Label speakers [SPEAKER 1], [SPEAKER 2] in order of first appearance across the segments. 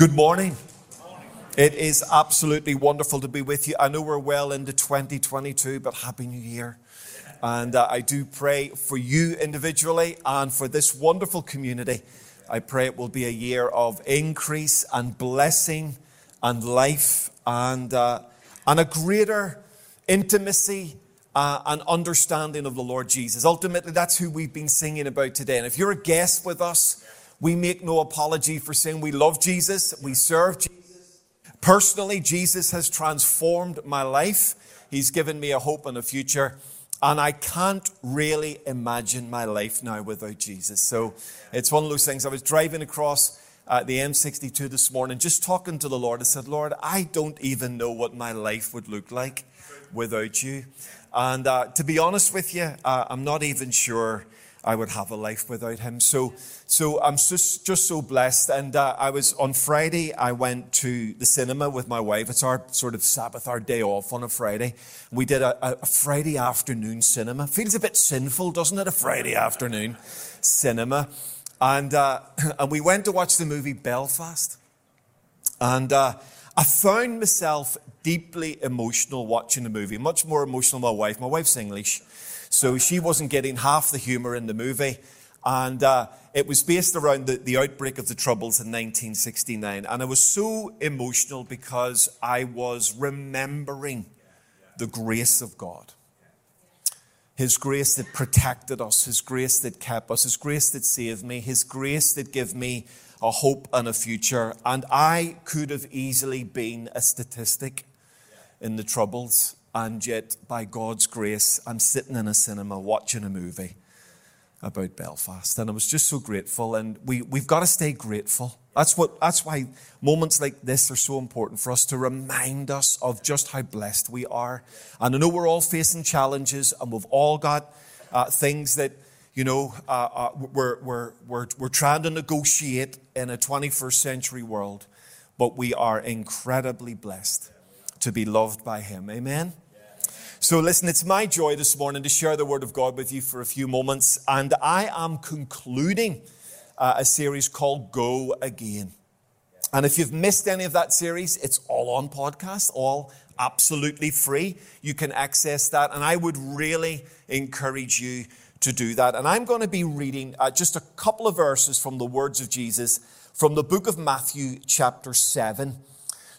[SPEAKER 1] Good morning. It is absolutely wonderful to be with you. I know we're well into 2022, but Happy New Year. And uh, I do pray for you individually and for this wonderful community. I pray it will be a year of increase and blessing and life and, uh, and a greater intimacy uh, and understanding of the Lord Jesus. Ultimately, that's who we've been singing about today. And if you're a guest with us, we make no apology for saying we love Jesus, we serve Jesus. Personally, Jesus has transformed my life. He's given me a hope and a future. And I can't really imagine my life now without Jesus. So it's one of those things. I was driving across uh, the M62 this morning, just talking to the Lord. I said, Lord, I don't even know what my life would look like without you. And uh, to be honest with you, uh, I'm not even sure I would have a life without him. So, so I'm just, just so blessed. And uh, I was on Friday, I went to the cinema with my wife. It's our sort of Sabbath, our day off on a Friday. We did a, a Friday afternoon cinema. Feels a bit sinful, doesn't it? A Friday afternoon cinema. And, uh, and we went to watch the movie Belfast. And uh, I found myself deeply emotional watching the movie, much more emotional than my wife. My wife's English. So she wasn't getting half the humor in the movie. And uh, it was based around the, the outbreak of the Troubles in 1969. And I was so emotional because I was remembering the grace of God. His grace that protected us, His grace that kept us, His grace that saved me, His grace that gave me a hope and a future. And I could have easily been a statistic in the Troubles. And yet, by God's grace, I'm sitting in a cinema watching a movie about Belfast. And I was just so grateful. And we, we've got to stay grateful. That's, what, that's why moments like this are so important for us to remind us of just how blessed we are. And I know we're all facing challenges and we've all got uh, things that, you know, uh, uh, we're, we're, we're, we're trying to negotiate in a 21st century world. But we are incredibly blessed to be loved by Him. Amen? So, listen, it's my joy this morning to share the Word of God with you for a few moments. And I am concluding uh, a series called Go Again. And if you've missed any of that series, it's all on podcast, all absolutely free. You can access that. And I would really encourage you to do that. And I'm going to be reading uh, just a couple of verses from the words of Jesus from the book of Matthew, chapter 7.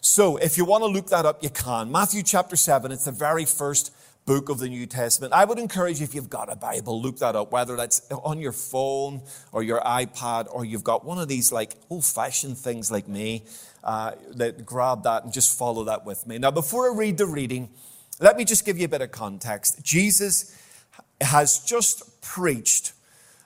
[SPEAKER 1] So if you want to look that up, you can. Matthew chapter 7, it's the very first book of the New Testament. I would encourage you, if you've got a Bible, look that up, whether that's on your phone or your iPad, or you've got one of these like old fashioned things like me, uh, that grab that and just follow that with me. Now, before I read the reading, let me just give you a bit of context. Jesus has just preached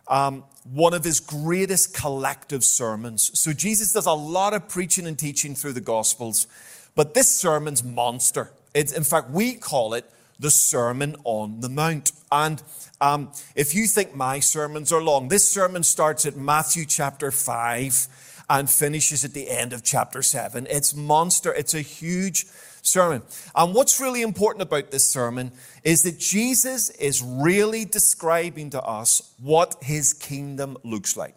[SPEAKER 1] um, one of his greatest collective sermons. So Jesus does a lot of preaching and teaching through the Gospels, but this sermon's monster. It's, in fact, we call it the Sermon on the Mount. And um, if you think my sermons are long, this sermon starts at Matthew chapter 5 and finishes at the end of chapter 7. It's monster. It's a huge sermon. And what's really important about this sermon is that Jesus is really describing to us what his kingdom looks like.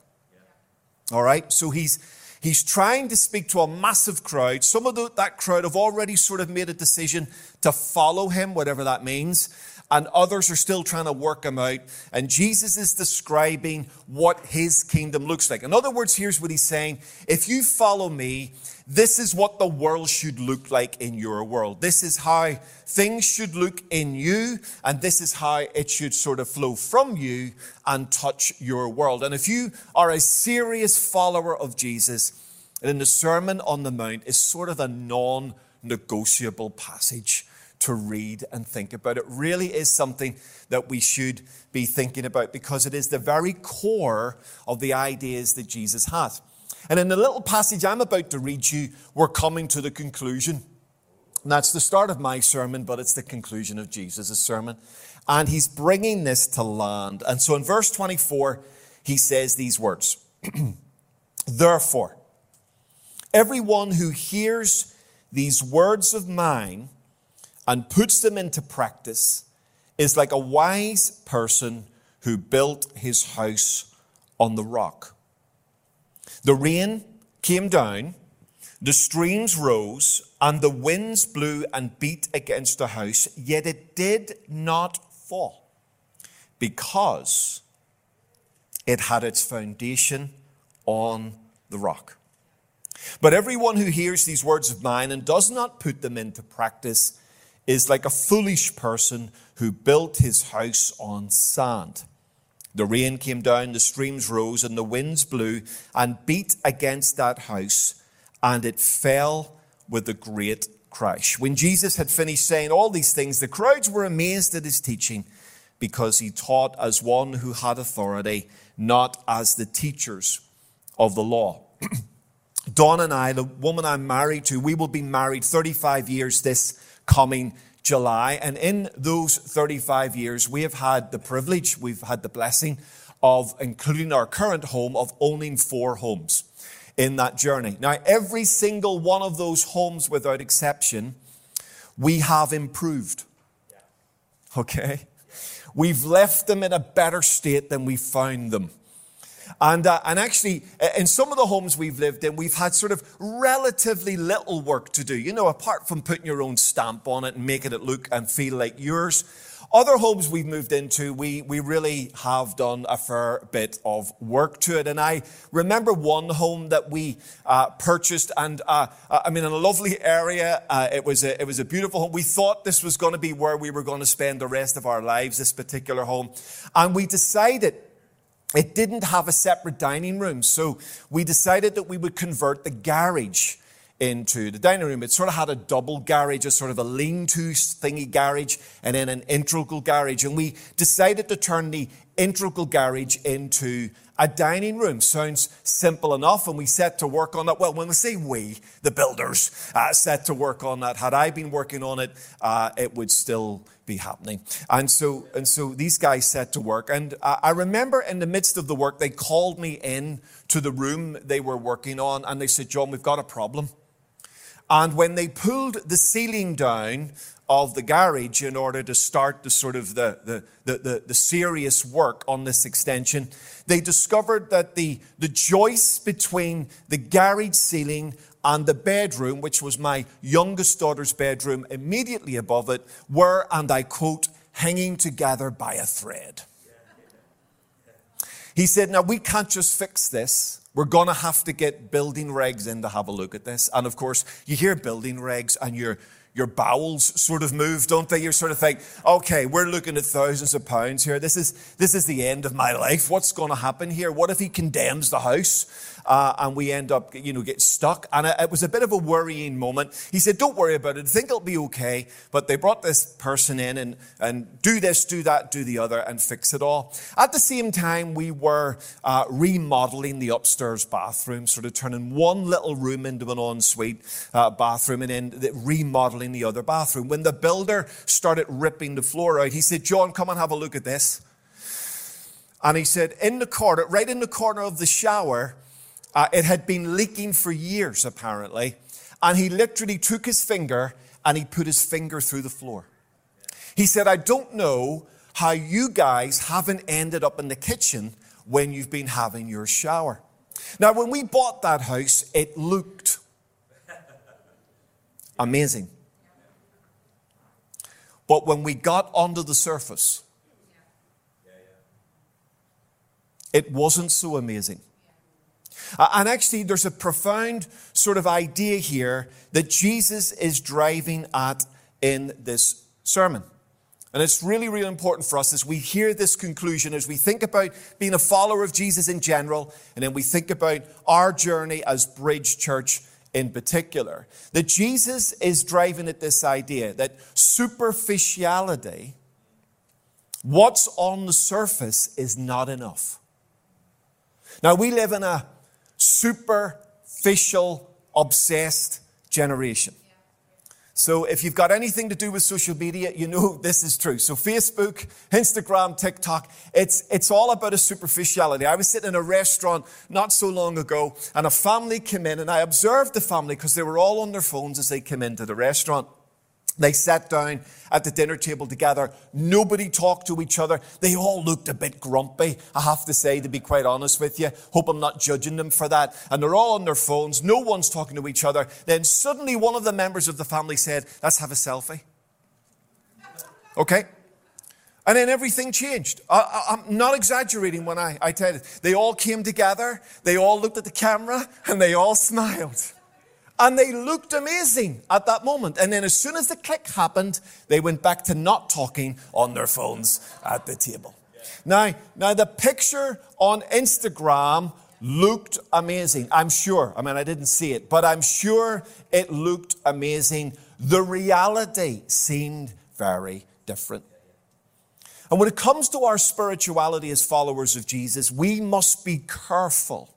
[SPEAKER 1] All right? So he's he's trying to speak to a massive crowd. Some of the, that crowd have already sort of made a decision to follow him, whatever that means and others are still trying to work them out. And Jesus is describing what his kingdom looks like. In other words, here's what he's saying If you follow me, this is what the world should look like in your world. This is how things should look in you, and this is how it should sort of flow from you and touch your world. And if you are a serious follower of Jesus, then the Sermon on the Mount is sort of a non negotiable passage to read and think about. It really is something that we should be thinking about because it is the very core of the ideas that Jesus had. And in the little passage I'm about to read you, we're coming to the conclusion. And that's the start of my sermon, but it's the conclusion of Jesus' sermon. And he's bringing this to land. And so in verse 24, he says these words Therefore, everyone who hears these words of mine and puts them into practice is like a wise person who built his house on the rock. The rain came down, the streams rose, and the winds blew and beat against the house, yet it did not fall, because it had its foundation on the rock. But everyone who hears these words of mine and does not put them into practice is like a foolish person who built his house on sand. The rain came down, the streams rose, and the winds blew and beat against that house, and it fell with a great crash. When Jesus had finished saying all these things, the crowds were amazed at his teaching because he taught as one who had authority, not as the teachers of the law. Dawn and I, the woman I'm married to, we will be married 35 years this coming July. And in those 35 years, we have had the privilege, we've had the blessing of, including our current home, of owning four homes in that journey. Now, every single one of those homes, without exception, we have improved. Okay? We've left them in a better state than we found them. And, uh, and actually, in some of the homes we've lived in, we've had sort of relatively little work to do, you know, apart from putting your own stamp on it and making it look and feel like yours. Other homes we've moved into, we, we really have done a fair bit of work to it. And I remember one home that we uh, purchased, and uh, I mean, in a lovely area. Uh, it, was a, it was a beautiful home. We thought this was going to be where we were going to spend the rest of our lives, this particular home. And we decided it didn't have a separate dining room, so we decided that we would convert the garage into the dining room. It sort of had a double garage, a sort of a lean to thingy garage, and then an integral garage. And we decided to turn the integral garage into a dining room. Sounds simple enough, and we set to work on that. Well, when we say we, the builders, uh, set to work on that, had I been working on it, uh, it would still be happening. And so, and so these guys set to work. And I remember in the midst of the work, they called me in to the room they were working on, and they said, John, we've got a problem. And when they pulled the ceiling down of the garage in order to start the sort of the, the, the, the, the serious work on this extension, they discovered that the, the joists between the garage ceiling and the bedroom, which was my youngest daughter's bedroom immediately above it, were, and I quote, hanging together by a thread. He said, Now we can't just fix this. We're going to have to get building regs in to have a look at this. And of course, you hear building regs and you're your bowels sort of move, don't they? You sort of think, okay, we're looking at thousands of pounds here. This is, this is the end of my life. What's going to happen here? What if he condemns the house? Uh, and we end up, you know, get stuck. And it, was a bit of a worrying moment. He said, don't worry about it. I think it'll be okay. But they brought this person in and, and do this, do that, do the other, and fix it all. At the same time, we were uh, remodeling the upstairs bathroom, sort of turning one little room into an ensuite uh, bathroom and then remodeling the other bathroom. When the builder started ripping the floor out, he said, John, come and have a look at this. And he said, in the corner, right in the corner of the shower, uh, it had been leaking for years, apparently. And he literally took his finger and he put his finger through the floor. He said, I don't know how you guys haven't ended up in the kitchen when you've been having your shower. Now, when we bought that house, it looked amazing. But when we got under the surface, it wasn't so amazing. Uh, and actually, there's a profound sort of idea here that Jesus is driving at in this sermon. And it's really, really important for us as we hear this conclusion, as we think about being a follower of Jesus in general, and then we think about our journey as Bridge Church in particular, that Jesus is driving at this idea that superficiality, what's on the surface, is not enough. Now, we live in a superficial, obsessed generation. So if you've got anything to do with social media, you know this is true. So Facebook, Instagram, TikTok, it's, it's all about a superficiality. I was sitting in a restaurant not so long ago and a family came in and I observed the family because they were all on their phones as they came into the restaurant. They sat down at the dinner table together. Nobody talked to each other. They all looked a bit grumpy, I have to say, to be quite honest with you. Hope I'm not judging them for that. And they're all on their phones. No one's talking to each other. Then suddenly one of the members of the family said, Let's have a selfie. Okay? And then everything changed. I, am not exaggerating when I, I tell you. They all came together, they all looked at the camera, and they all smiled. And they looked amazing at that moment. And then as soon as the click happened, they went back to not talking on their phones at the table. Now, now the picture on Instagram looked amazing. I'm sure. I mean, I didn't see it, but I'm sure it looked amazing. The reality seemed very different. And when it comes to our spirituality as followers of Jesus, we must be careful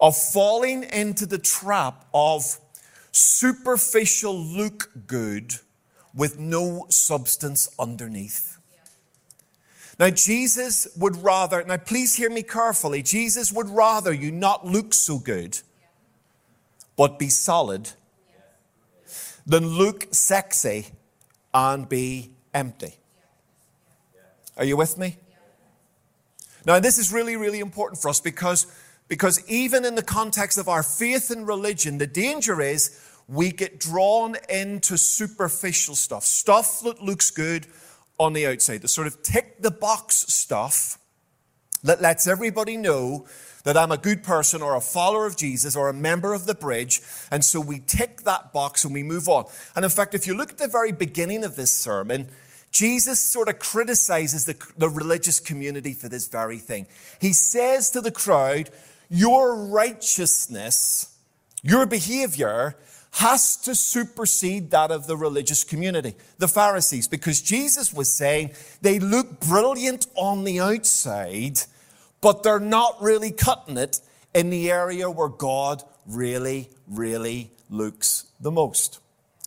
[SPEAKER 1] of falling into the trap of superficial look good with no substance underneath. Now, Jesus would rather, now please hear me carefully, Jesus would rather you not look so good, but be solid, than look sexy and be empty. Are you with me? Now, this is really, really important for us because because even in the context of our faith and religion, the danger is we get drawn into superficial stuff, stuff that looks good on the outside, the sort of tick the box stuff that lets everybody know that I'm a good person or a follower of Jesus or a member of the bridge. And so we tick that box and we move on. And in fact, if you look at the very beginning of this sermon, Jesus sort of criticizes the, the religious community for this very thing. He says to the crowd, your righteousness, your behavior, has to supersede that of the religious community, the Pharisees, because Jesus was saying they look brilliant on the outside, but they're not really cutting it in the area where God really, really looks the most.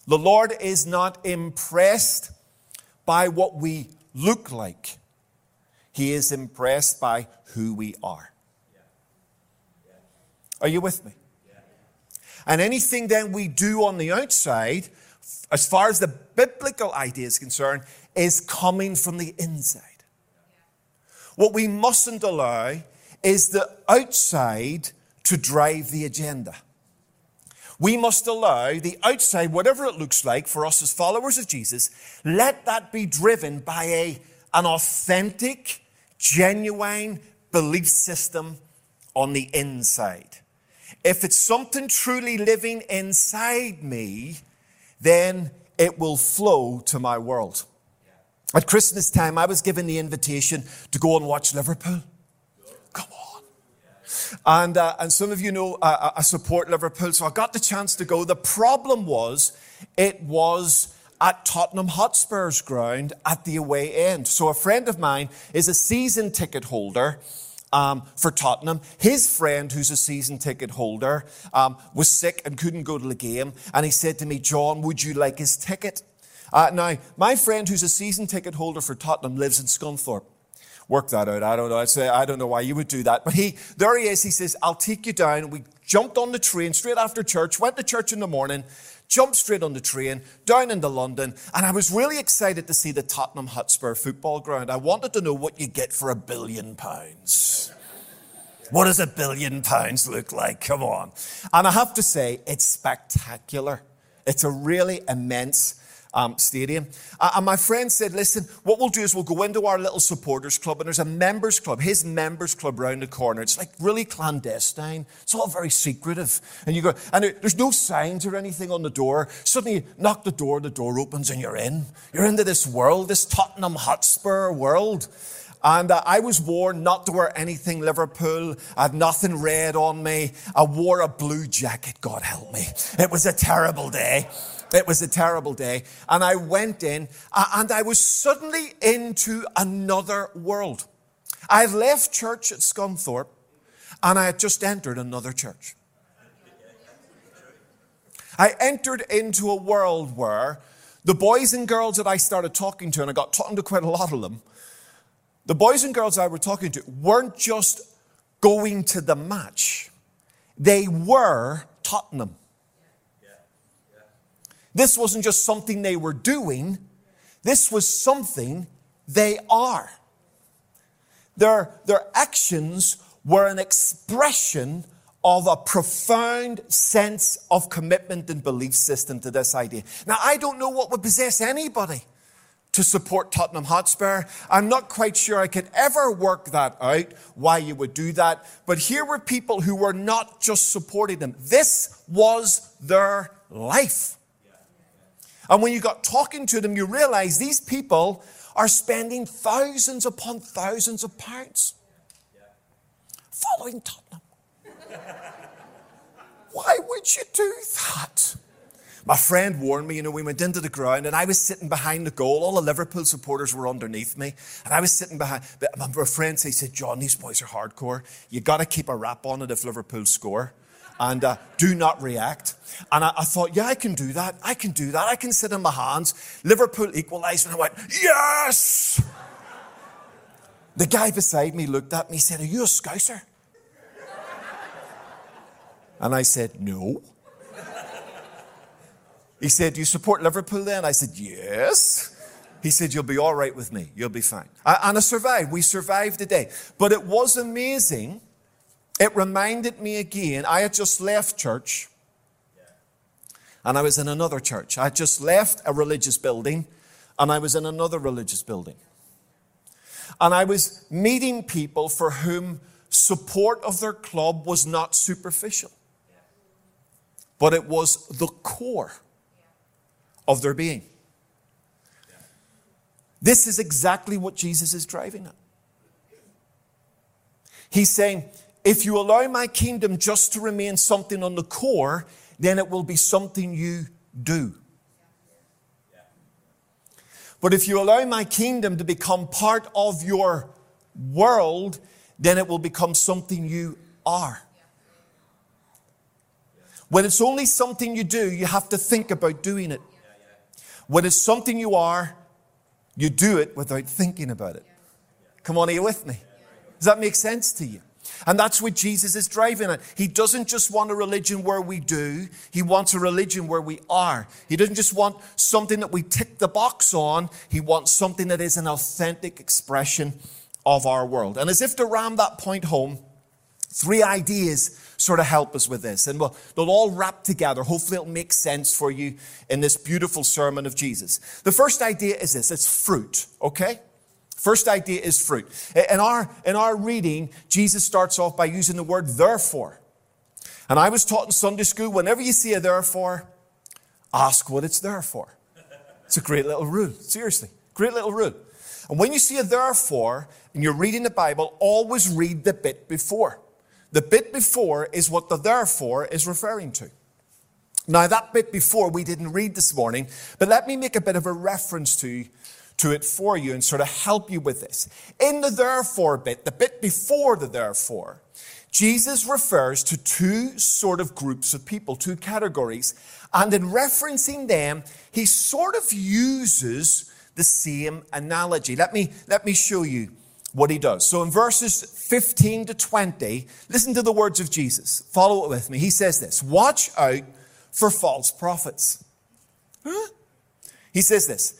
[SPEAKER 1] The Lord is not impressed by what we look like, He is impressed by who we are. Are you with me? And anything then we do on the outside, as far as the biblical idea is concerned, is coming from the inside. What we mustn't allow is the outside to drive the agenda. We must allow the outside, whatever it looks like for us as followers of Jesus, let that be driven by a, an authentic, genuine belief system on the inside. If it's something truly living inside me, then it will flow to my world. At Christmas time, I was given the invitation to go and watch Liverpool. Come on. And, uh, and some of you know uh, I support Liverpool, so I got the chance to go. The problem was, it was at Tottenham Hotspur's ground at the away end. So a friend of mine is a season ticket holder um, for Tottenham. His friend, who's a season ticket holder, um, was sick and couldn't go to the game. And he said to me, John, would you like his ticket? Uh, now, my friend, who's a season ticket holder for Tottenham, lives in Scunthorpe. Work that out. I don't know. I'd say, I don't know why you would do that. But he, there he is. He says, I'll take you down. We jumped on the train straight after church, went to church in the morning, jumped straight on the train down into London, and I was really excited to see the Tottenham Hotspur football ground. I wanted to know what you get for a billion pounds. What does a billion pounds look like? Come on. And I have to say, it's spectacular. It's a really immense um, stadium. And my friend said, listen, what we'll do is we'll go into our little supporters club, and there's a members club, his members club round the corner. It's like really clandestine. It's all very secretive. And you go, and there's no signs or anything on the door. Suddenly knock the door, the door opens, and you're in. You're into this world, this Tottenham Hotspur world. And uh, I was warned not to wear anything Liverpool. I had nothing red on me. I wore a blue jacket, God help me. It was a terrible day. It was a terrible day. And I went in and I was suddenly into another world. I had left church at Scunthorpe and I had just entered another church. I entered into a world where the boys and girls that I started talking to, and I got talking to quite a lot of them, the boys and girls I were talking to weren't just going to the match, they were Tottenham. This wasn't just something they were doing, this was something they are. Their, their actions were an expression of a profound sense of commitment and belief system to this idea. Now, I don't know what would possess anybody to support Tottenham Hotspur. I'm not quite sure I could ever work that out, why you would do that. But here were people who were not just supporting them. This was their life. And when you got talking to them, you realize these people are spending thousands upon thousands of pounds following Tottenham. Why would you do that? My friend warned me, you know, we went into the ground and I was sitting behind the goal. All the Liverpool supporters were underneath me. And I was sitting behind. But my friend said, John, these boys are hardcore. You got to keep a rap on it if Liverpool score. And uh, do not react. And I, I, thought, yeah, I can do that. I can do that. I can sit in my hands. Liverpool equalised. And I went, yes! The guy beside me looked at me, said, Are you a scouser? And I said, No. He said, Do you support Liverpool then? I said, Yes. He said, You'll be all right with me. You'll be fine. And I survived. We survived the day. But it was amazing. It reminded me again, I had just left church and I was in another church. I had just left a religious building and I was in another religious building. And I was meeting people for whom support of their club was not superficial, but it was the core of their being. This is exactly what Jesus is driving at. He's saying, if you allow my kingdom just to remain something on the core, then it will be something you do. But if you allow my kingdom to become part of your world, then it will become something you are. When it's only something you do, you have to think about doing it. When it's something you are, you do it without thinking about it. Come on, are you with me? Does that make sense to you? And that's what Jesus is driving at. He doesn't just want a religion where we do, he wants a religion where we are. He doesn't just want something that we tick the box on, he wants something that is an authentic expression of our world. And as if to ram that point home, three ideas sort of help us with this. And we'll, they'll all wrap together. Hopefully, it'll make sense for you in this beautiful sermon of Jesus. The first idea is this it's fruit, okay? First idea is fruit. In our, in our reading, Jesus starts off by using the word therefore. And I was taught in Sunday school whenever you see a therefore, ask what it's there for. It's a great little rule. Seriously, great little rule. And when you see a therefore and you're reading the Bible, always read the bit before. The bit before is what the therefore is referring to. Now, that bit before we didn't read this morning, but let me make a bit of a reference to, to it for you and sort of help you with this. In the therefore bit, the bit before the therefore, Jesus refers to two sort of groups of people, two categories, and in referencing them, he sort of uses the same analogy. Let me, let me show you what he does. So in verses 15 to 20, listen to the words of Jesus. Follow it with me. He says this Watch out for false prophets. Huh? He says this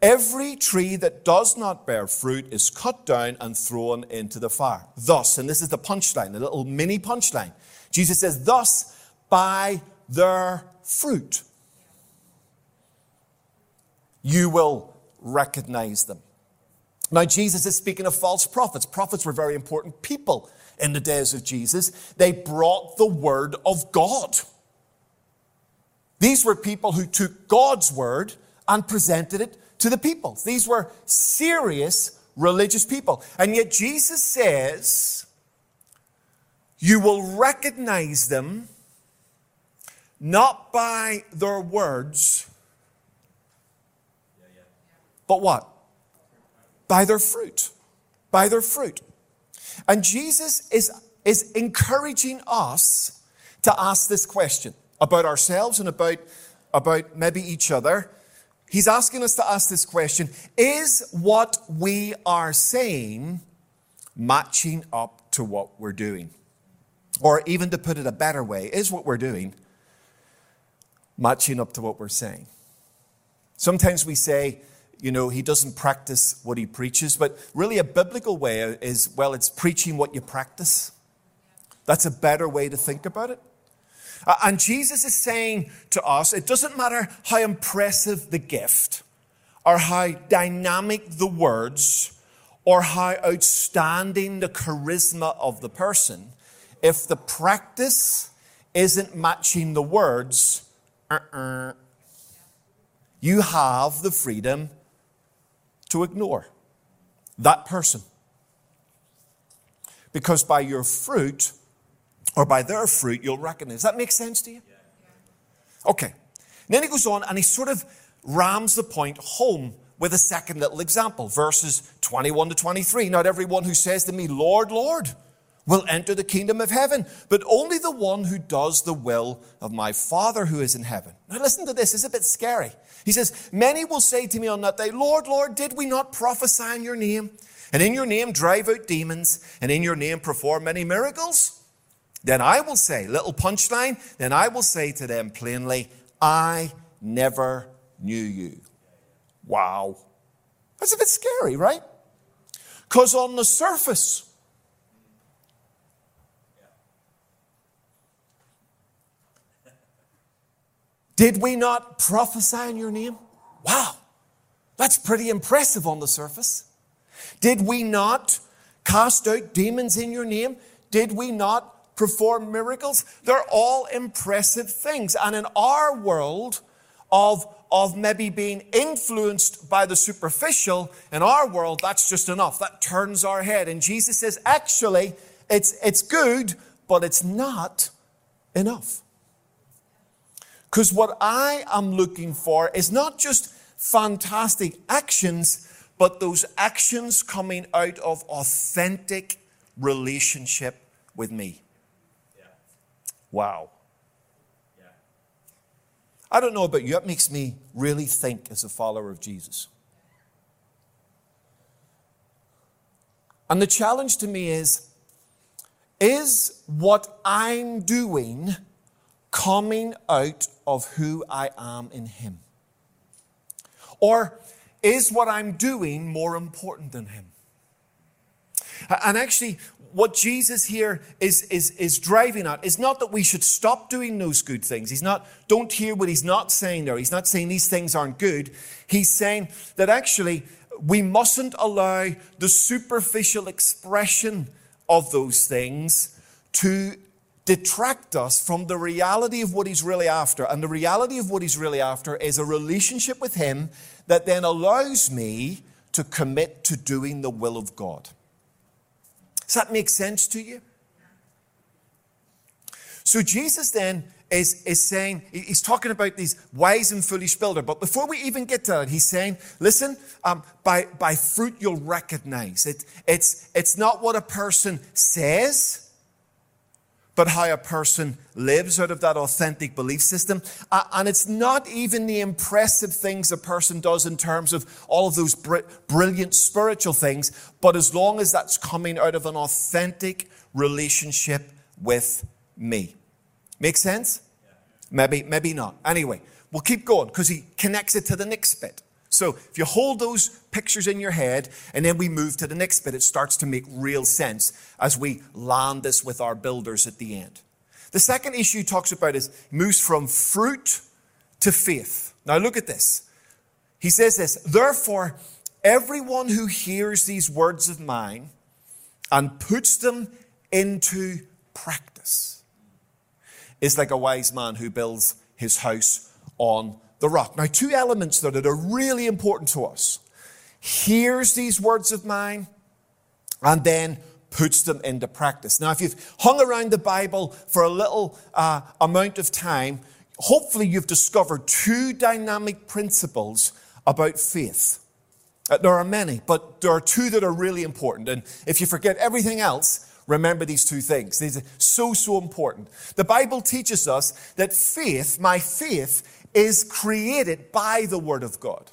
[SPEAKER 1] Every tree that does not bear fruit is cut down and thrown into the fire. Thus, and this is the punchline, the little mini punchline. Jesus says, Thus, by their fruit, you will recognize them. Now, Jesus is speaking of false prophets. Prophets were very important people in the days of Jesus. They brought the word of God. These were people who took God's word and presented it to the people. These were serious religious people. And yet Jesus says, You will recognize them not by their words, but what? By their fruit. by their fruit. And Jesus is, is encouraging us to ask this question about ourselves and about, about maybe each other. He's asking us to ask this question Is what we are saying matching up to what we're doing? Or even to put it a better way, is what we're doing matching up to what we're saying? Sometimes we say, you know, he doesn't practice what he preaches, but really a biblical way is, well, it's preaching what you practice. That's a better way to think about it. And Jesus is saying to us, it doesn't matter how impressive the gift, or how dynamic the words, or how outstanding the charisma of the person, if the practice isn't matching the words, uh-uh, you have the freedom to ignore that person. Because by your fruit, or by their fruit, you'll recognize. Does that make sense to you? Okay. And then he goes on and he sort of rams the point home with a second little example, verses 21 to 23. Not everyone who says to me, Lord, Lord, will enter the kingdom of heaven, but only the one who does the will of my Father who is in heaven. Now listen to this, it's a bit scary. He says, Many will say to me on that day, Lord, Lord, did we not prophesy in your name? And in your name drive out demons, and in your name perform many miracles? Then I will say, little punchline, then I will say to them plainly, I never knew you. Wow. That's a bit scary, right? Because on the surface, Did we not prophesy in your name? Wow, that's pretty impressive on the surface. Did we not cast out demons in your name? Did we not perform miracles? They're all impressive things. And in our world of, of maybe being influenced by the superficial, in our world, that's just enough. That turns our head. And Jesus says, actually, it's, it's good, but it's not enough. Because what I am looking for is not just fantastic actions, but those actions coming out of authentic relationship with me. Wow. Yeah. I don't know about you, it makes me really think as a follower of Jesus. And the challenge to me is is what I'm doing coming out of who I am in Him? Or is what I'm doing more important than Him? And actually, what Jesus here is, is, is driving at is not that we should stop doing those good things. He's not, don't hear what he's not saying there. He's not saying these things aren't good. He's saying that actually we mustn't allow the superficial expression of those things to detract us from the reality of what he's really after. And the reality of what he's really after is a relationship with him that then allows me to commit to doing the will of God. Does that make sense to you? So Jesus then is, is saying, he's talking about these wise and foolish builder. But before we even get to that, he's saying, listen, um, by, by fruit you'll recognize it. It's, it's not what a person says but how a person lives out of that authentic belief system. Uh, and it's not even the impressive things a person does in terms of all of those br- brilliant spiritual things, but as long as that's coming out of an authentic relationship with me. Make sense? Maybe, maybe not. Anyway, we'll keep going because he connects it to the next bit. So if you hold those pictures in your head and then we move to the next bit, it starts to make real sense as we land this with our builders at the end. The second issue talks about is moves from fruit to faith. Now look at this. He says this, therefore, everyone who hears these words of mine and puts them into practice is like a wise man who builds his house on the rock. Now, two elements that are really important to us. Hears these words of mine and then puts them into practice. Now, if you've hung around the Bible for a little uh, amount of time, hopefully you've discovered two dynamic principles about faith. Uh, there are many, but there are two that are really important. And if you forget everything else, remember these two things. These are so, so important. The Bible teaches us that faith, my faith, is created by the Word of God.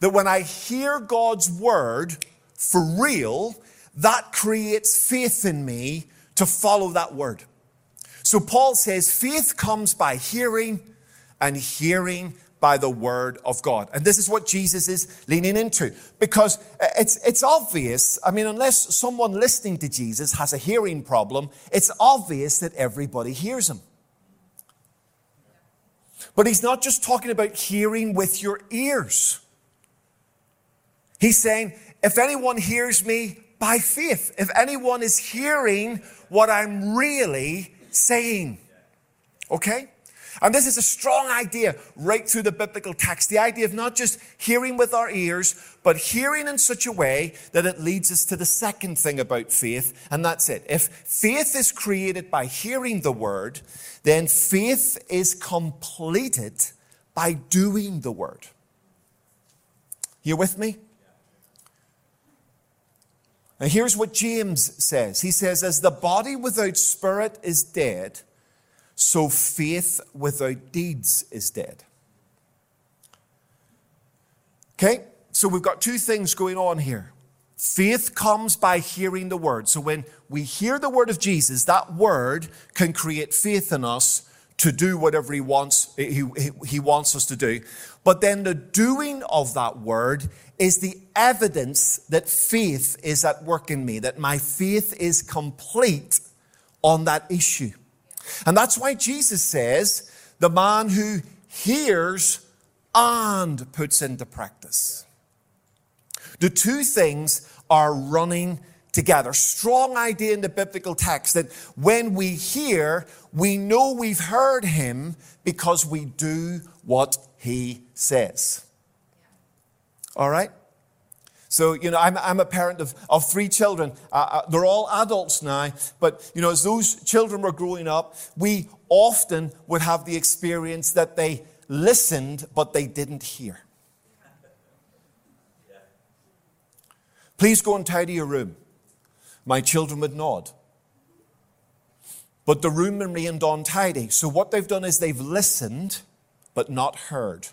[SPEAKER 1] That when I hear God's Word for real, that creates faith in me to follow that Word. So Paul says faith comes by hearing, and hearing by the word of God. And this is what Jesus is leaning into because uh, it's, it's obvious. I mean, unless someone listening to Jesus has a hearing problem, it's obvious that everybody hears him. But he's not just talking about hearing with your ears. He's saying, if anyone hears me by faith, if anyone is hearing what I'm really saying, okay? And this is a strong idea right through the biblical text. The idea of not just hearing with our ears, but hearing in such a way that it leads us to the second thing about faith, and that's it. If faith is created by hearing the word, then faith is completed by doing the word. You with me? And here's what James says. He says, As the body without spirit is dead, so faith without deeds is dead. Okay? So we've got two things going on here. Faith comes by hearing the word. So when we hear the word of Jesus, that word can create faith in us to do whatever he wants, he, he wants us to do. But then the doing of that word is the evidence that faith is at work in me, that my faith is complete on that issue. And that's why Jesus says, the man who hears and puts into practice. The two things are running together. Strong idea in the biblical text that when we hear, we know we've heard him because we do what he says. All right? So, you know, I'm, I'm a parent of, of three children. Uh, uh, they're all adults now. But, you know, as those children were growing up, we often would have the experience that they listened, but they didn't hear. Please go and tidy your room. My children would nod. But the room remained untidy. So what they've done is they've listened, but not heard.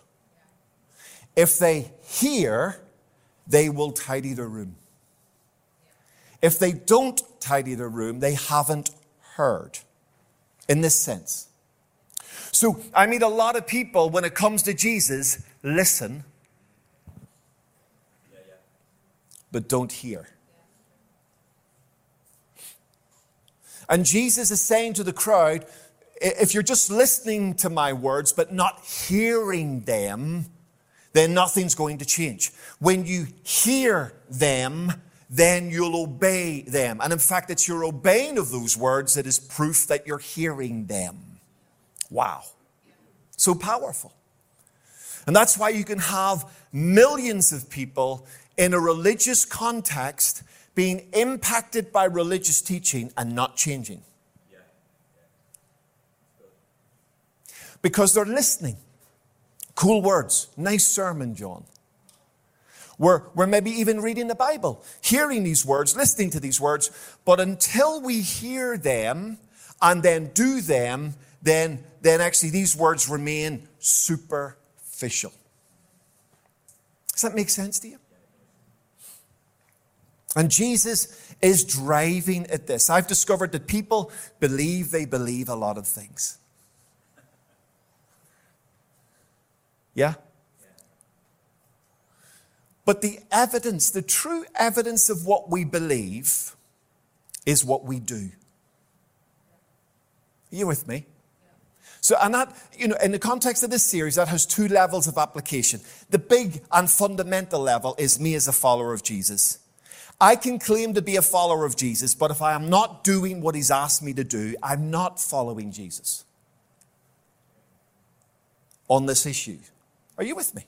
[SPEAKER 1] If they hear, they will tidy their room. If they don't tidy their room, they haven't heard in this sense. So I meet a lot of people when it comes to Jesus, listen, but don't hear. And Jesus is saying to the crowd, if you're just listening to my words but not hearing them, then nothing's going to change. When you hear them, then you'll obey them. And in fact, it's your obeying of those words that is proof that you're hearing them. Wow. So powerful. And that's why you can have millions of people in a religious context being impacted by religious teaching and not changing. Because they're listening. Cool words. Nice sermon, John. We're, we're maybe even reading the Bible, hearing these words, listening to these words, but until we hear them and then do them, then, then actually these words remain superficial. Does that make sense to you? And Jesus is driving at this. I've discovered that people believe they believe a lot of things. Yeah? But the evidence, the true evidence of what we believe, is what we do. Are you with me? So, and that, you know, in the context of this series, that has two levels of application. The big and fundamental level is me as a follower of Jesus. I can claim to be a follower of Jesus, but if I am not doing what he's asked me to do, I'm not following Jesus on this issue. Are you with me?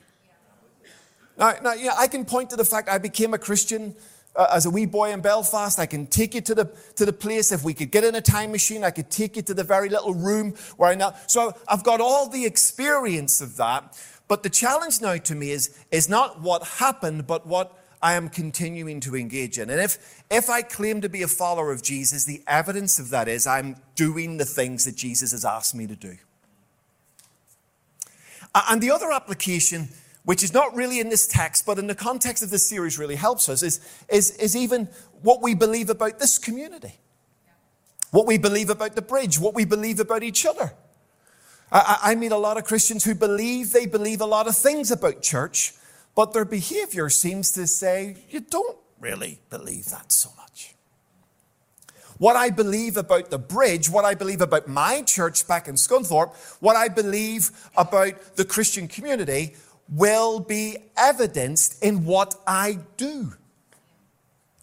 [SPEAKER 1] Now, now yeah, I can point to the fact I became a Christian uh, as a wee boy in Belfast. I can take you to the, to the place. If we could get in a time machine, I could take you to the very little room where I now. So I've got all the experience of that. But the challenge now to me is, is not what happened, but what I am continuing to engage in. And if, if I claim to be a follower of Jesus, the evidence of that is I'm doing the things that Jesus has asked me to do. And the other application, which is not really in this text, but in the context of this series really helps us, is, is, is even what we believe about this community, what we believe about the bridge, what we believe about each other. I, I meet a lot of Christians who believe they believe a lot of things about church, but their behavior seems to say, you don't really believe that so much. What I believe about the bridge, what I believe about my church back in Scunthorpe, what I believe about the Christian community will be evidenced in what I do.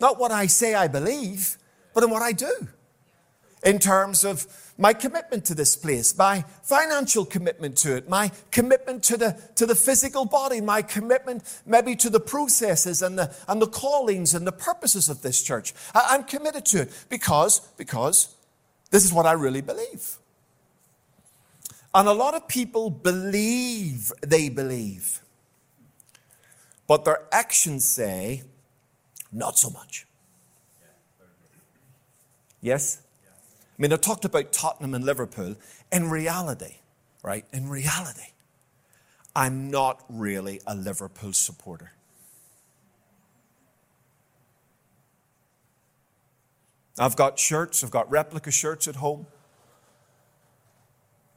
[SPEAKER 1] Not what I say I believe, but in what I do. In terms of my commitment to this place, my financial commitment to it, my commitment to the, to the physical body, my commitment maybe to the processes and the, and the callings and the purposes of this church. I, I'm committed to it because, because this is what I really believe. And a lot of people believe they believe, but their actions say, not so much. Yes? I mean, I talked about Tottenham and Liverpool. In reality, right, in reality, I'm not really a Liverpool supporter. I've got shirts, I've got replica shirts at home.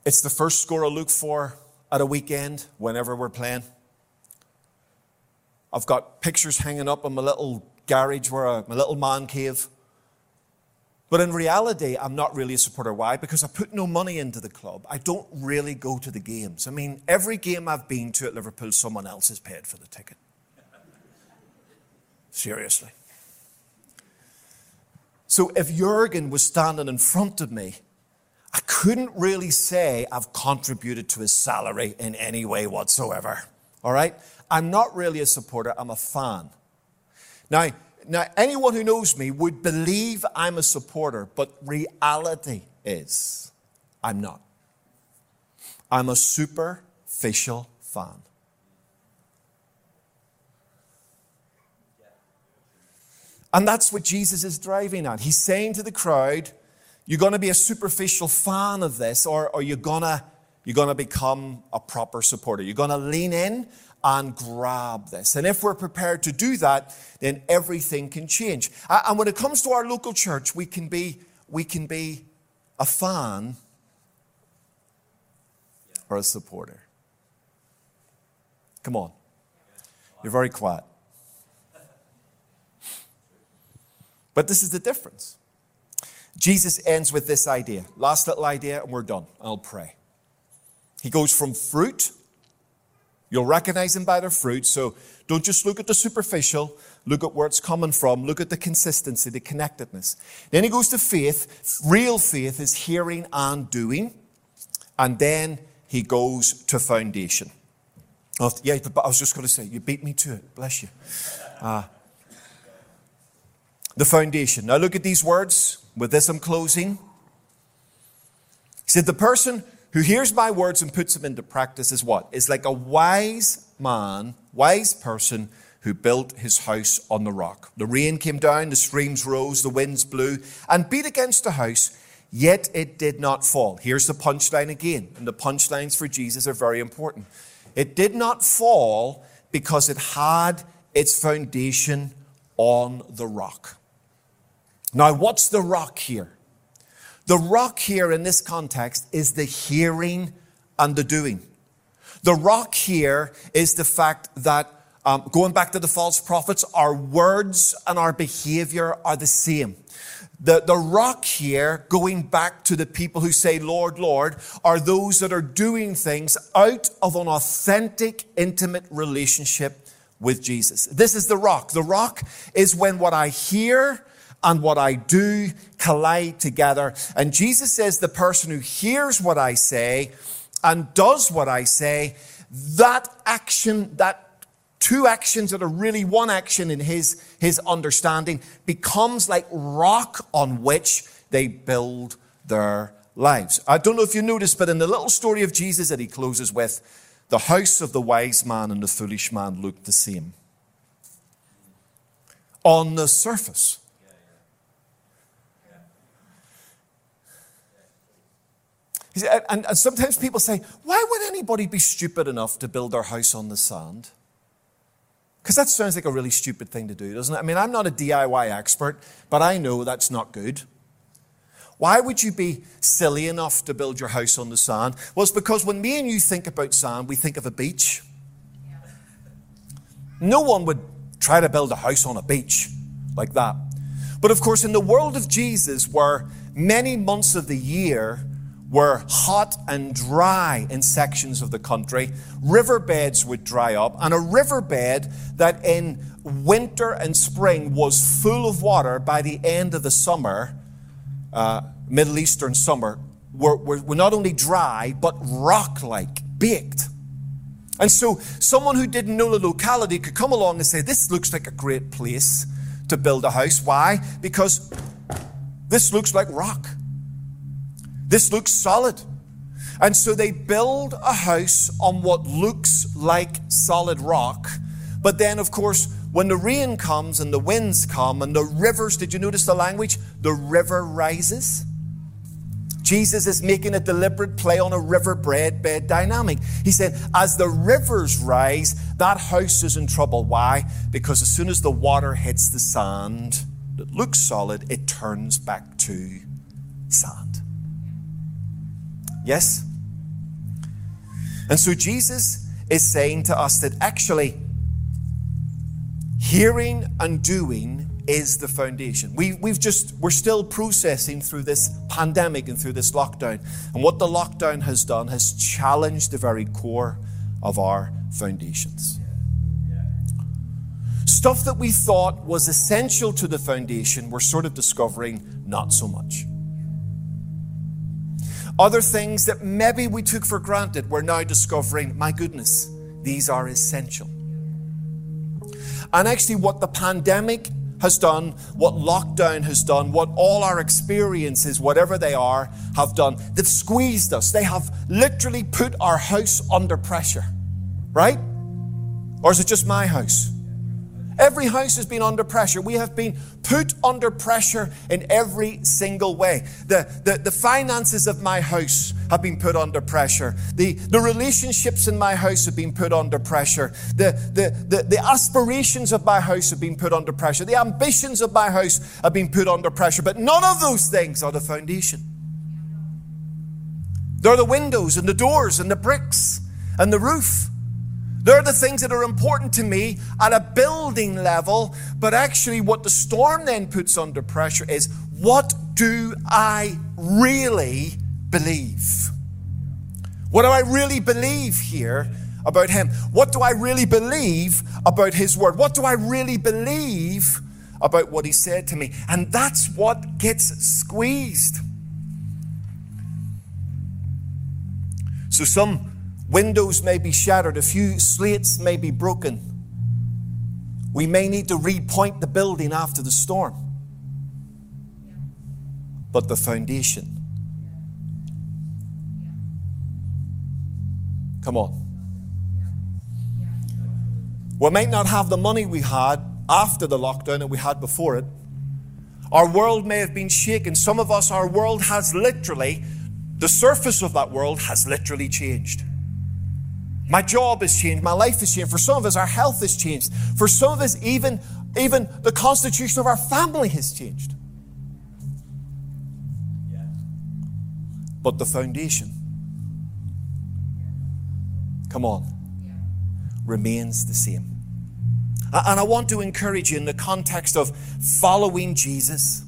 [SPEAKER 1] It's the first score I look for at a weekend whenever we're playing. I've got pictures hanging up in my little garage where I, my little man cave. But in reality, I'm not really a supporter. Why? Because I put no money into the club. I don't really go to the games. I mean, every game I've been to at Liverpool, someone else has paid for the ticket. Seriously. So if Jurgen was standing in front of me, I couldn't really say I've contributed to his salary in any way whatsoever. All right? I'm not really a supporter, I'm a fan. Now, now, anyone who knows me would believe I'm a supporter, but reality is I'm not. I'm a superficial fan. And that's what Jesus is driving at. He's saying to the crowd, you're going to be a superficial fan of this, or, or you're going to you're going to become a proper supporter. You're going to lean in and grab this. And if we're prepared to do that, then everything can change. And when it comes to our local church, we can be, we can be a fan or a supporter. Come on. You're very quiet. But this is the difference. Jesus ends with this idea. Last little idea, and we're done. I'll pray. He goes from fruit You'll recognize them by their fruit. So don't just look at the superficial, look at where it's coming from, look at the consistency, the connectedness. Then he goes to faith. Real faith is hearing and doing. And then he goes to foundation. Oh, yeah, but I was just going to say, you beat me to it. Bless you. Uh, the foundation. Now look at these words. With this, I'm closing. He said, The person who hears my words and puts them into practice is what? Is like a wise man, wise person who built his house on the rock. The rain came down, the streams rose, the winds blew and beat against the house, yet it did not fall. Here's the punchline again, and the punchlines for Jesus are very important. It did not fall because it had its foundation on the rock. Now, what's the rock here? The rock here in this context is the hearing and the doing. The rock here is the fact that, um, going back to the false prophets, our words and our behavior are the same. The, the rock here, going back to the people who say, Lord, Lord, are those that are doing things out of an authentic, intimate relationship with Jesus. This is the rock. The rock is when what I hear and what I do collide together. And Jesus says the person who hears what I say and does what I say, that action, that two actions that are really one action in his, his understanding becomes like rock on which they build their lives. I don't know if you noticed, but in the little story of Jesus that he closes with, the house of the wise man and the foolish man looked the same. On the surface. And, and, sometimes people say, why would anybody be stupid enough to build their house on the sand? Because that sounds like a really stupid thing to do, doesn't it? I mean, I'm not a DIY expert, but I know that's not good. Why would you be silly enough to build your house on the sand? Well, it's because when me and you think about sand, we think of a beach. No one would try to build a house on a beach like that. But of course, in the world of Jesus, where many months of the year were hot and dry in sections of the country, riverbeds would dry up, and a riverbed that in winter and spring was full of water by the end of the summer uh, Middle Eastern summer were, were, were not only dry, but rock like, baked. And so someone who didn't know the locality could come along and say, This looks like a great place to build a house. Why? Because this looks like rock. This looks solid. And so they build a house on what looks like solid rock. But then, of course, when the rain comes and the winds come and the rivers, did you notice the language? The river rises. Jesus is making a deliberate play on a river bed dynamic. He said, as the rivers rise, that house is in trouble. Why? Because as soon as the water hits the sand that looks solid, it turns back to sand. Yes? And so Jesus is saying to us that actually Hearing and doing is the foundation. We, we've just, we're still processing through this pandemic and through this lockdown. And what the lockdown has done has challenged the very core of our foundations. Stuff that we thought was essential to the foundation, we're sort of discovering not so much. Other things that maybe we took for granted, we're now discovering, my goodness, these are essential. And actually, what the pandemic has done, what lockdown has done, what all our experiences, whatever they are, have done, they've squeezed us. They have literally put our house under pressure, right? Or is it just my house? Every house has been under pressure. We have been put under pressure in every single way. The, the, the, finances of my house have been put under pressure. The, the relationships in my house have been put under pressure. The, the, the, the aspirations of my house have been put under pressure. The ambitions of my house have been put under pressure. But none of those things are the foundation. They're the windows and the doors and the bricks and the roof. They're the things that are important to me at a building level, but actually, what the storm then puts under pressure is what do I really believe? What do I really believe here about Him? What do I really believe about His Word? What do I really believe about what He said to me? And that's what gets squeezed. So, some Windows may be shattered, a few slates may be broken. We may need to repoint the building after the storm. But the foundation. Come on. We might not have the money we had after the lockdown that we had before it. Our world may have been shaken. Some of us, our world has literally, the surface of that world has literally changed. My job has changed. My life has changed. For some of us, our health has changed. For some of us, even, even the constitution of our family has changed. But the foundation, come on, remains the same. And I want to encourage you in the context of following Jesus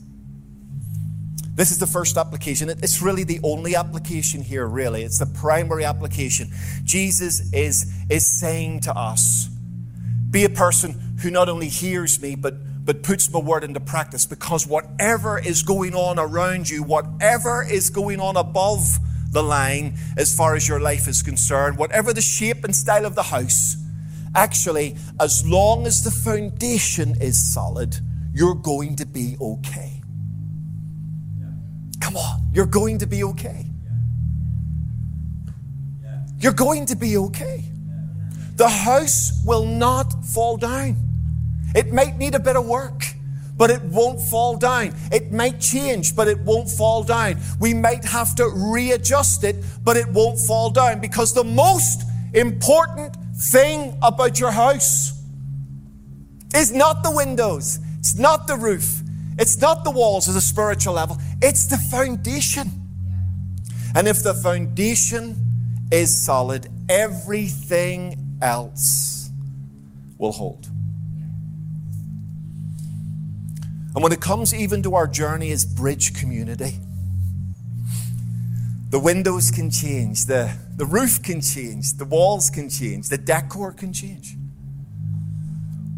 [SPEAKER 1] this is the first application. It's really the only application here, really. It's the primary application. Jesus is, is saying to us, be a person who not only hears me, but, but puts my word into practice because whatever is going on around you, whatever is going on above the line as far as your life is concerned, whatever the shape and style of the house, actually, as long as the foundation is solid, you're going to be okay. Come on, you're going to be okay. You're going to be okay. The house will not fall down. It might need a bit of work, but it won't fall down. It might change, but it won't fall down. We might have to readjust it, but it won't fall down because the most important thing about your house is not the windows, it's not the roof, it's not the walls as a spiritual level, it's the foundation. And if the foundation is solid, everything else will hold. And when it comes even to our journey as bridge community, the windows can change, the, the roof can change, the walls can change, the decor can change.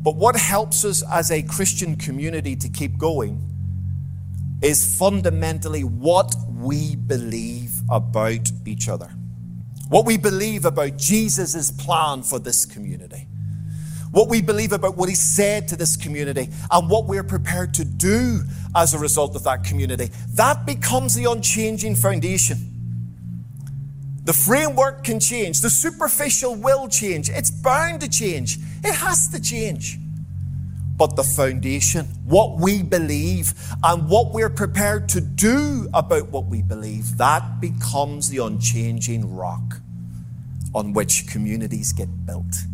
[SPEAKER 1] But what helps us as a Christian community to keep going is fundamentally what we believe about each other, what we believe about Jesus' plan for this community what we believe about what he said to this community, and what we're prepared to do as a result of that community. That becomes the unchanging foundation. The framework can change, the superficial will change, it's bound to change, it has to change. But the foundation, what we believe, and what we're prepared to do about what we believe, that becomes the unchanging rock on which communities get built.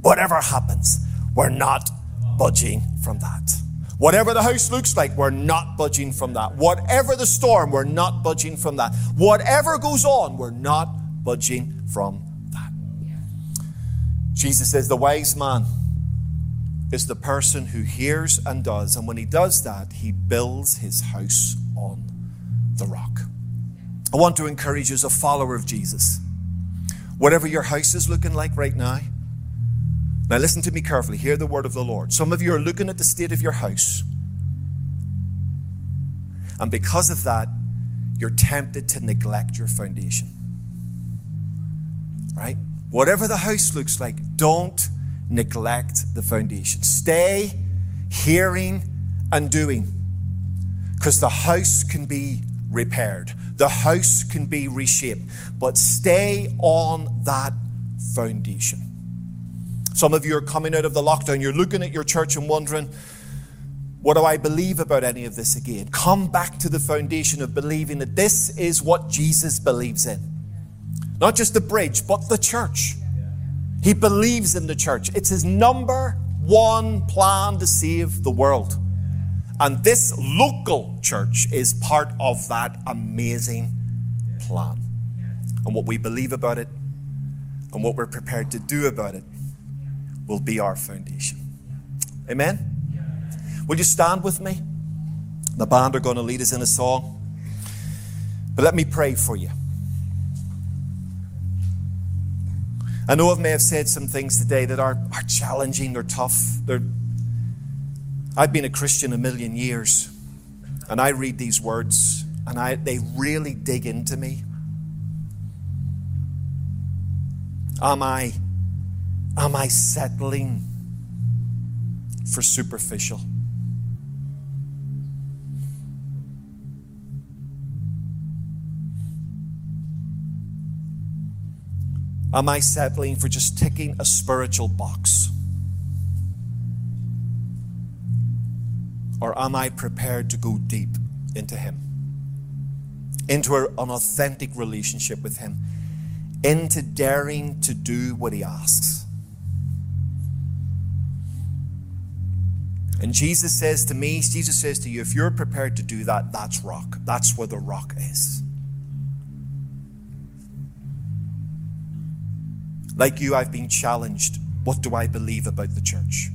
[SPEAKER 1] Whatever happens, we're not budging from that. Whatever the house looks like, we're not budging from that. Whatever the storm, we're not budging from that. Whatever goes on, we're not budging from that. Jesus says the wise man is the person who hears and does. And when he does that, he builds his house on the rock. I want to encourage you as a follower of Jesus. Whatever your house is looking like right now, now, listen to me carefully. Hear the word of the Lord. Some of you are looking at the state of your house, and because of that, you're tempted to neglect your foundation. Right? Whatever the house looks like, don't neglect the foundation. Stay hearing and doing, because the house can be repaired, the house can be reshaped, but stay on that foundation. Some of you are coming out of the lockdown, you're looking at your church and wondering, what do I believe about any of this again? Come back to the foundation of believing that this is what Jesus believes in. Not just the bridge, but the church. He believes in the church. It's his number one plan to save the world. And this local church is part of that amazing plan. And what we believe about it and what we're prepared to do about it will be our foundation. Amen? Will you stand with me? The band are going to lead us in a song. But let me pray for you. I know I may have said some things today that are, are challenging, they're tough. They're, I've been a Christian a million years, and I read these words, and I, they really dig into me. Am I Am I settling for superficial? Am I settling for just ticking a spiritual box? Or am I prepared to go deep into Him? Into an authentic relationship with Him? Into daring to do what He asks? And Jesus says to me, Jesus says to you, if you're prepared to do that, that's rock. That's where the rock is. Like you, I've been challenged. What do I believe about the church?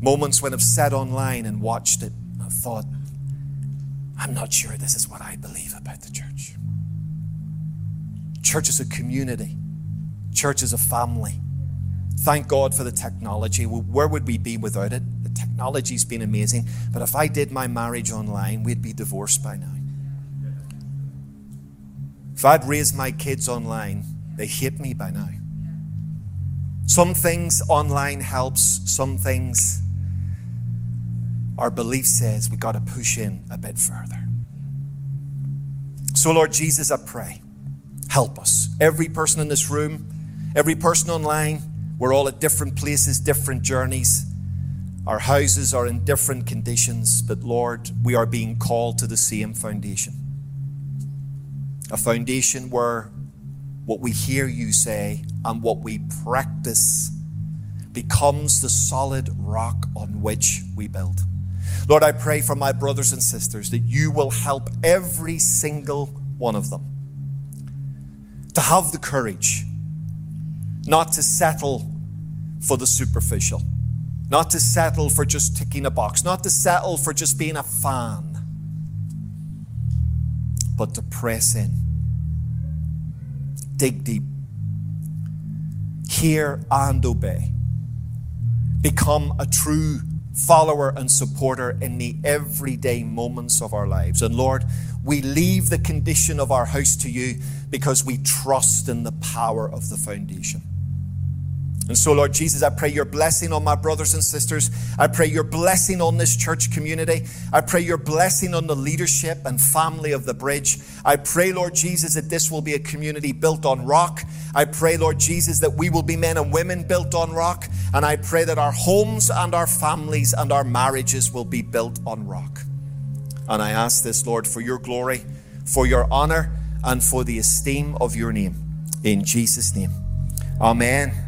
[SPEAKER 1] Moments when I've sat online and watched it, I've thought, I'm not sure this is what I believe about the church. Church is a community, church is a family. Thank God for the technology. Where would we be without it? The technology's been amazing. But if I did my marriage online, we'd be divorced by now. If I'd raised my kids online, they hate me by now. Some things online helps, some things our belief says we got to push in a bit further. So, Lord Jesus, I pray Help us. Every person in this room, every person online, we're all at different places, different journeys. Our houses are in different conditions, but Lord, we are being called to the same foundation. A foundation where what we hear you say and what we practice becomes the solid rock on which we build. Lord, I pray for my brothers and sisters that you will help every single one of them to have the courage not to settle for the superficial, not to settle for just ticking a box, not to settle for just being a fan, but to press in, dig deep, hear and obey, become a true follower and supporter in the everyday moments of our lives. And Lord, we leave the condition of our house to you because we trust in the power of the foundation. And so, Lord Jesus, I pray your blessing on my brothers and sisters. I pray your blessing on this church community. I pray your blessing on the leadership and family of the bridge. I pray, Lord Jesus, that this will be a community built on rock. I pray, Lord Jesus, that we will be men and women built on rock. And I pray that our homes and our families and our marriages will be built on rock. And I ask this, Lord, for your glory, for your honor, and for the esteem of your name. In Jesus' name. Amen.